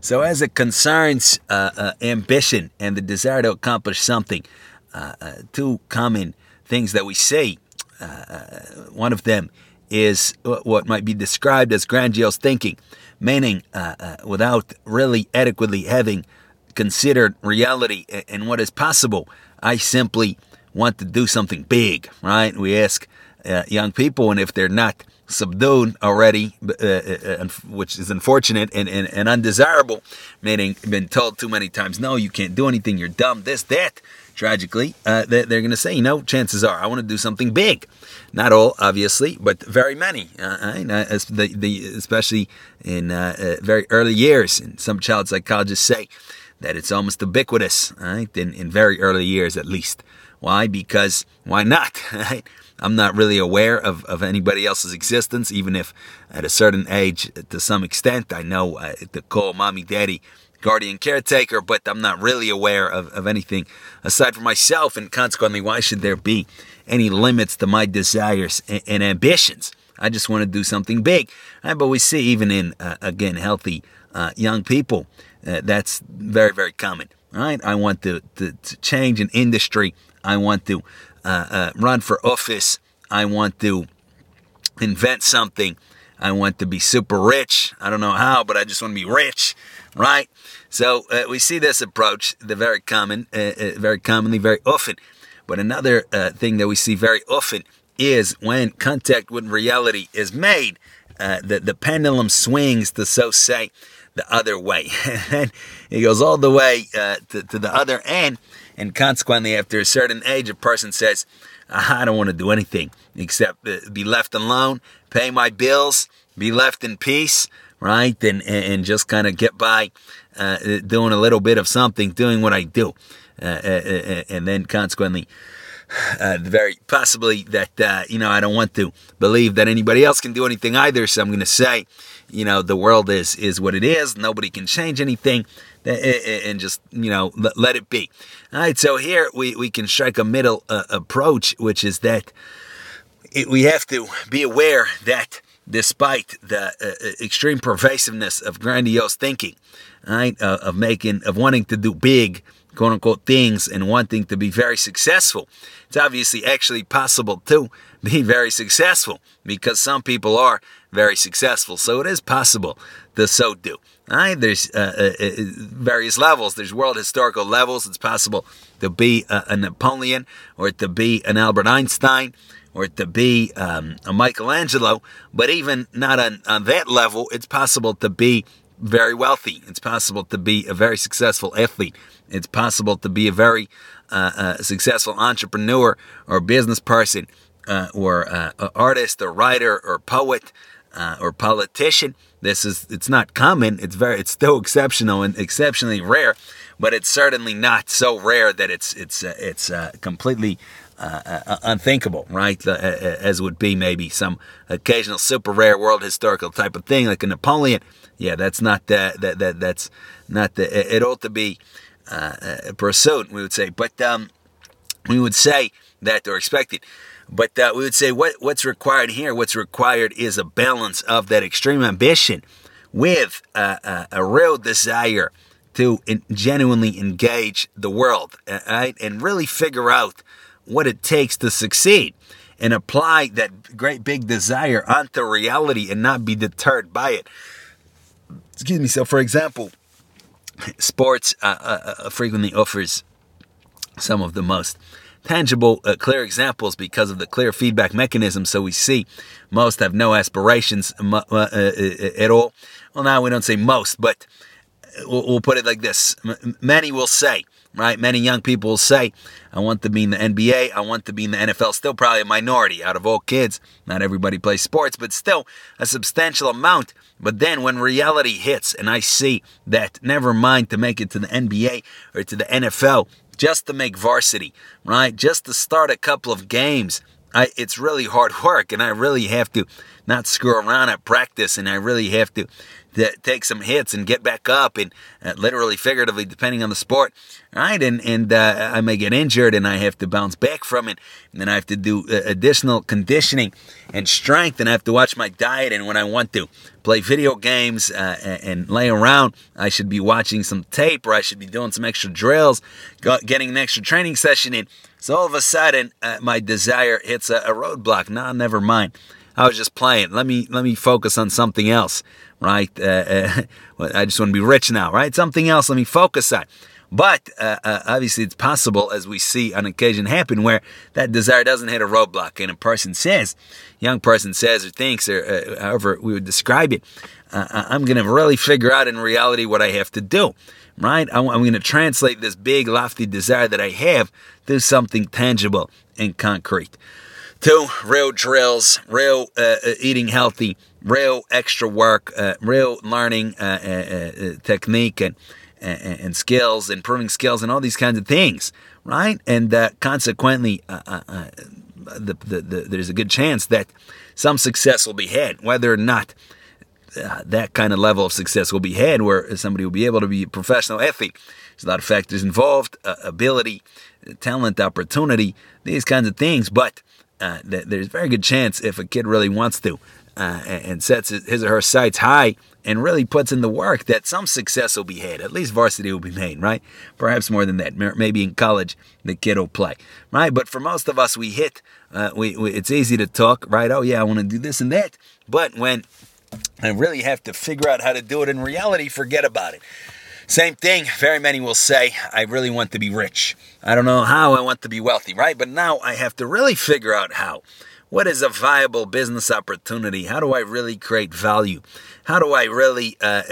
So, as it concerns uh, uh, ambition and the desire to accomplish something, uh, uh two common things that we see. Uh, uh, one of them is what might be described as grandiose thinking, meaning without really adequately having considered reality and what is possible. I simply want to do something big, right? We ask young people, and if they're not subdued already, uh, uh, uh which is unfortunate and, and, and, undesirable, meaning been told too many times, no, you can't do anything, you're dumb, this, that. Tragically, uh, they're, going to say, you know, chances are I want to do something big. Not all, obviously, but very many, uh, the, especially in uh, very early years. And some child psychologists say that it's almost ubiquitous, right? In, in very early years, at least. Why? Because why not? Right? I'm not really aware of, of anybody else's existence, even if at a certain age, to some extent, I know uh, to call mommy, daddy, guardian caretaker, but I'm not really aware of, of anything aside from myself, and consequently, why should there be any limits to my desires and, and ambitions? I just want to do something big. Right, but we see even in, uh, again, healthy uh, young people, uh, that's very, very common. Right? I want to, to, to change an industry. I want to uh, uh, run for office. I want to invent something. I want to be super rich. I don't know how, but I just want to be rich, right? So uh, we see this approach, the very common, uh, uh, very commonly, very often. But another uh, thing that we see very often is when contact with reality is made, the the pendulum swings to so say the other way, it goes all the way to, to the other end and consequently, after a certain age, a person says, I don't want to do anything except be left alone, pay my bills, be left in peace, right? And, and just kind of get by uh, doing a little bit of something, doing what I do. Uh, uh, uh and then consequently, uh, very possibly that, uh, you know, I don't want to believe that anybody else can do anything either. So I'm going to say, you know, the world is, is what it is. Nobody can change anything and just you know let it be. All right, so here we we can strike a middle uh, approach, which is that it, we have to be aware that despite the uh, uh extreme pervasiveness of grandiose thinking, right, uh, of making of wanting to do big quote unquote things and wanting to be very successful, it's obviously actually possible to be very successful because some people are very successful. So it is possible to so do. Right? There's uh, uh, uh, various levels. There's world historical levels. It's possible to be a, a Napoleon or to be an Albert Einstein or to be um, a Michelangelo. But even not on, on that level, it's possible to be very wealthy. It's possible to be a very successful athlete. It's possible to be a very uh, uh, successful entrepreneur or business person uh, or artist or writer or poet uh, or politician. This is it's not common. It's very it's still exceptional and exceptionally rare, but it's certainly not so rare that it's it's uh, it's uh, completely uh, uh, unthinkable, right? Uh, as would be maybe some occasional super rare world historical type of thing, like a Napoleon. Yeah, that's not that that, that that's not the it ought to be pursued. We would say, but um, we would say that or expected but uh, we would say what, what's required here, what's required is a balance of that extreme ambition with a, a real desire to in, genuinely engage the world, uh, right? And really figure out what it takes to succeed and apply that great big desire onto reality and not be deterred by it. Excuse me. So, for example, sports uh, uh, uh frequently offers some of the most tangible, uh, clear examples because of the clear feedback mechanism. So we see most have no aspirations uh, uh, at all. Well, now we don't say most, but we'll, put it like this. Many will say, right? Many young people say, I want to be in the NBA. I want to be in the NFL. Still probably a minority out of all kids. Not everybody plays sports, but still a substantial amount. But then when reality hits and I see that never mind to make it to the NBA or to the NFL, just to make varsity, right? Just to start a couple of games. I, it's really hard work and I really have to not screw around at practice and I really have to, to take some hits and get back up, and uh, literally, figuratively, depending on the sport, right? And and uh, I may get injured, and I have to bounce back from it, and then I have to do uh, additional conditioning and strength, and I have to watch my diet. And when I want to play video games uh, and lay around, I should be watching some tape, or I should be doing some extra drills, getting an extra training session in. So all of a sudden, uh, my desire hits a, a roadblock. Nah, never mind. I was just playing. Let me let me focus on something else, right? Uh, uh, I just want to be rich now, right? Something else. Let me focus on. But uh, uh, obviously, it's possible, as we see on occasion happen, where that desire doesn't hit a roadblock, and a person says, young person says or thinks, or uh, however we would describe it, I'm going to really figure out in reality what I have to do, right? I'm going to translate this big, lofty desire that I have to something tangible and concrete. Two, real drills, real uh, uh, eating healthy, real extra work, uh, real learning uh, uh, uh technique and, and, skills, improving skills, and all these kinds of things, right? And consequently, the, the, the, there's a good chance that some success will be had, whether or not that kind of level of success will be had, where somebody will be able to be a professional athlete. There's a lot of factors involved: ability, talent, opportunity, these kinds of things, but uh, there's very good chance if a kid really wants to uh, and sets his or her sights high and really puts in the work that some success will be had. At least varsity will be made, right? Perhaps more than that. Maybe in college the kid will play, right? But for most of us, we hit. Uh, we, we, it's easy to talk, right? Oh yeah, I want to do this and that. But when I really have to figure out how to do it in reality, forget about it. Same thing, very many will say, I really want to be rich. I don't know how I want to be wealthy, right? But now I have to really figure out how. What is a viable business opportunity? How do I really create value? How do I really uh,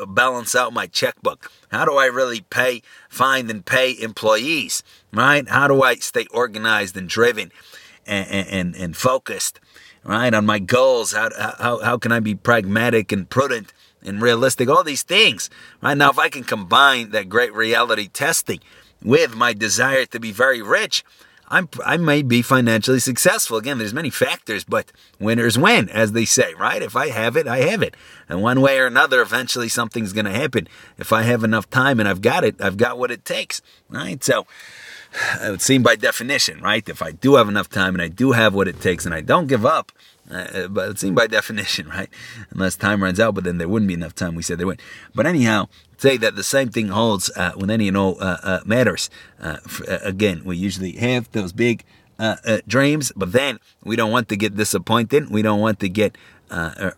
uh, balance out my checkbook? How do I really pay, find and pay employees? Right? How do I stay organized and driven and, and, and focused? Right? On my goals? How, how, how can I be pragmatic and prudent and realistic, all these things. Right now, if I can combine that great reality testing with my desire to be very rich, I'm, I may be financially successful. Again, there's many factors, but winners win, as they say, right? If I have it, I have it. And one way or another, eventually something's going to happen. If I have enough time and I've got it, I've got what it takes, right? So it would seem by definition, right? If I do have enough time and I do have what it takes and I don't give up, uh, but it seems by definition, right? Unless time runs out, but then there wouldn't be enough time. We said there would. But anyhow, say that the same thing holds uh, with any and all uh, uh matters. Uh, uh, again, we usually have those big dreams, but then we don't want to get disappointed. We don't want to get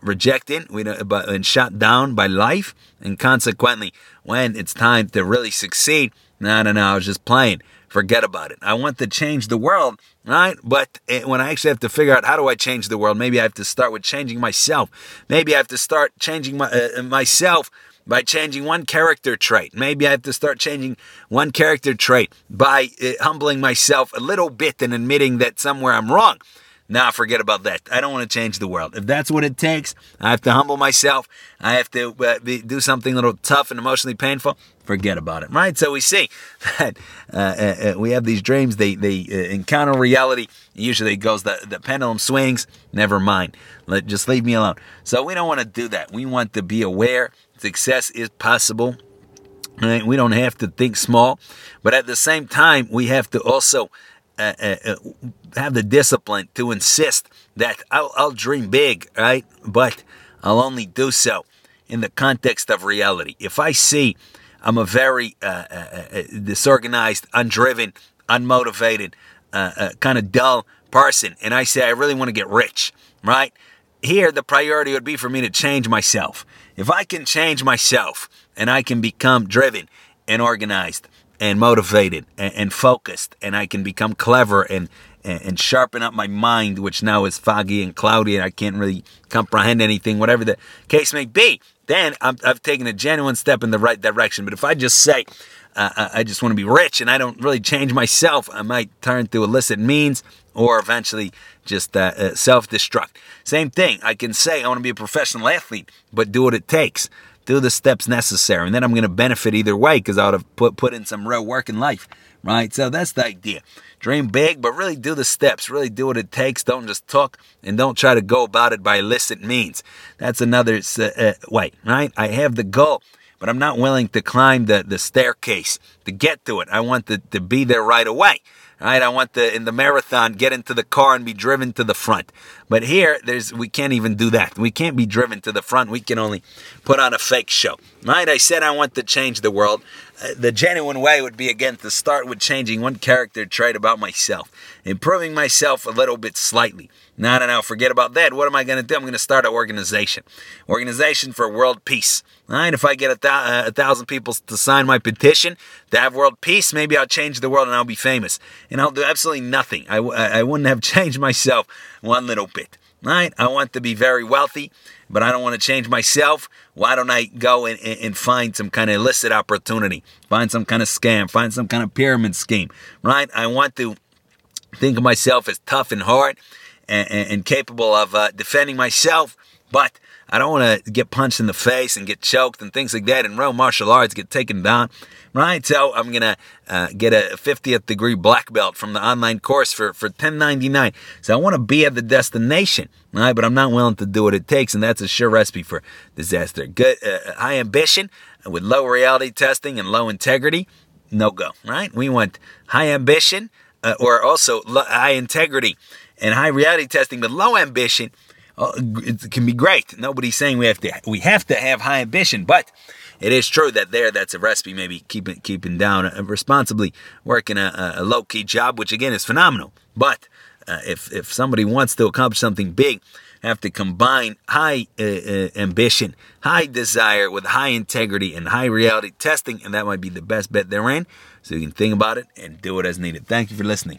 rejected. We don't, but, and shot down by life. And consequently, when it's time to really succeed, no, no, no, I was just playing forget about it. I want to change the world, right? But eh, when I actually have to figure out how do I change the world, maybe I have to start with changing myself. Maybe I have to start changing my, uh, myself by changing one character trait. Maybe I have to start changing one character trait by uh, humbling myself a little bit and admitting that somewhere I'm wrong. Now forget about that. I don't want to change the world. If that's what it takes, I have to humble myself. I have to uh, be, do something a little tough and emotionally painful. Forget about it, right? So we see that uh, uh, uh we have these dreams. They they uh, encounter reality. Usually it goes the the pendulum swings. Never mind. Let just leave me alone. So we don't want to do that. We want to be aware. Success is possible. Right? We don't have to think small, but at the same time, we have to also uh, uh, have the discipline to insist that I'll, I'll dream big, right? But I'll only do so in the context of reality. If I see I'm a very uh, uh, uh disorganized, undriven, unmotivated, kind of dull person, and I say I really want to get rich, right? Here, the priority would be for me to change myself. If I can change myself and I can become driven and organized and motivated and, and focused, and I can become clever and, and, sharpen up my mind, which now is foggy and cloudy, and I can't really comprehend anything, whatever the case may be. Then i have taken a genuine step in the right direction. But if I just say, uh, I just want to be rich and I don't really change myself, I might turn to illicit means or eventually just uh, uh, self destruct. Same thing. I can say I want to be a professional athlete, but do what it takes. Do the steps necessary, and then I'm going to benefit either way because I would have put put in some real work in life, right? So that's the idea. Dream big, but really do the steps. Really do what it takes. Don't just talk, and don't try to go about it by illicit means. That's another uh, uh, way, right? I have the goal but I'm not willing to climb the, the staircase to get to it. I want to, to be there right away. Right? I want to in the marathon get into the car and be driven to the front. But here there's we can't even do that. We can't be driven to the front. We can only put on a fake show. Right? I said I want to change the world. Uh, the genuine way would be again to start with changing one character trait about myself, improving myself a little bit slightly. No, no, no, forget about that. What am I going to do? I'm going to start an organization. Organization for world peace. All right, if I get a, th- uh, a, thousand people to sign my petition to have world peace, maybe I'll change the world and I'll be famous. And I'll do absolutely nothing. I w- I wouldn't have changed myself one little bit. All right, I want to be very wealthy, but I don't want to change myself. Why don't I go and, and find some kind of illicit opportunity? Find some kind of scam, find some kind of pyramid scheme, right? I want to think of myself as tough and hard and, and, and capable of uh, defending myself, but I don't want to get punched in the face and get choked and things like that. And real martial arts get taken down, right? So I'm gonna uh, get a 50th degree black belt from the online course for for 10.99. So I want to be at the destination, right? But I'm not willing to do what it takes, and that's a sure recipe for disaster. Good, uh, high ambition with low reality testing and low integrity, no go, right? We want high ambition uh, or also high integrity and high reality testing but low ambition uh, it can be great. Nobody's saying we have to we have to have high ambition, but it is true that there that's a recipe. Maybe keeping keeping down uh, responsibly working a, a low key job, which again is phenomenal. But uh, if if somebody wants to accomplish something big, have to combine high uh, uh, ambition, high desire with high integrity and high reality testing, and that might be the best bet they're in. So you can think about it and do it as needed. Thank you for listening.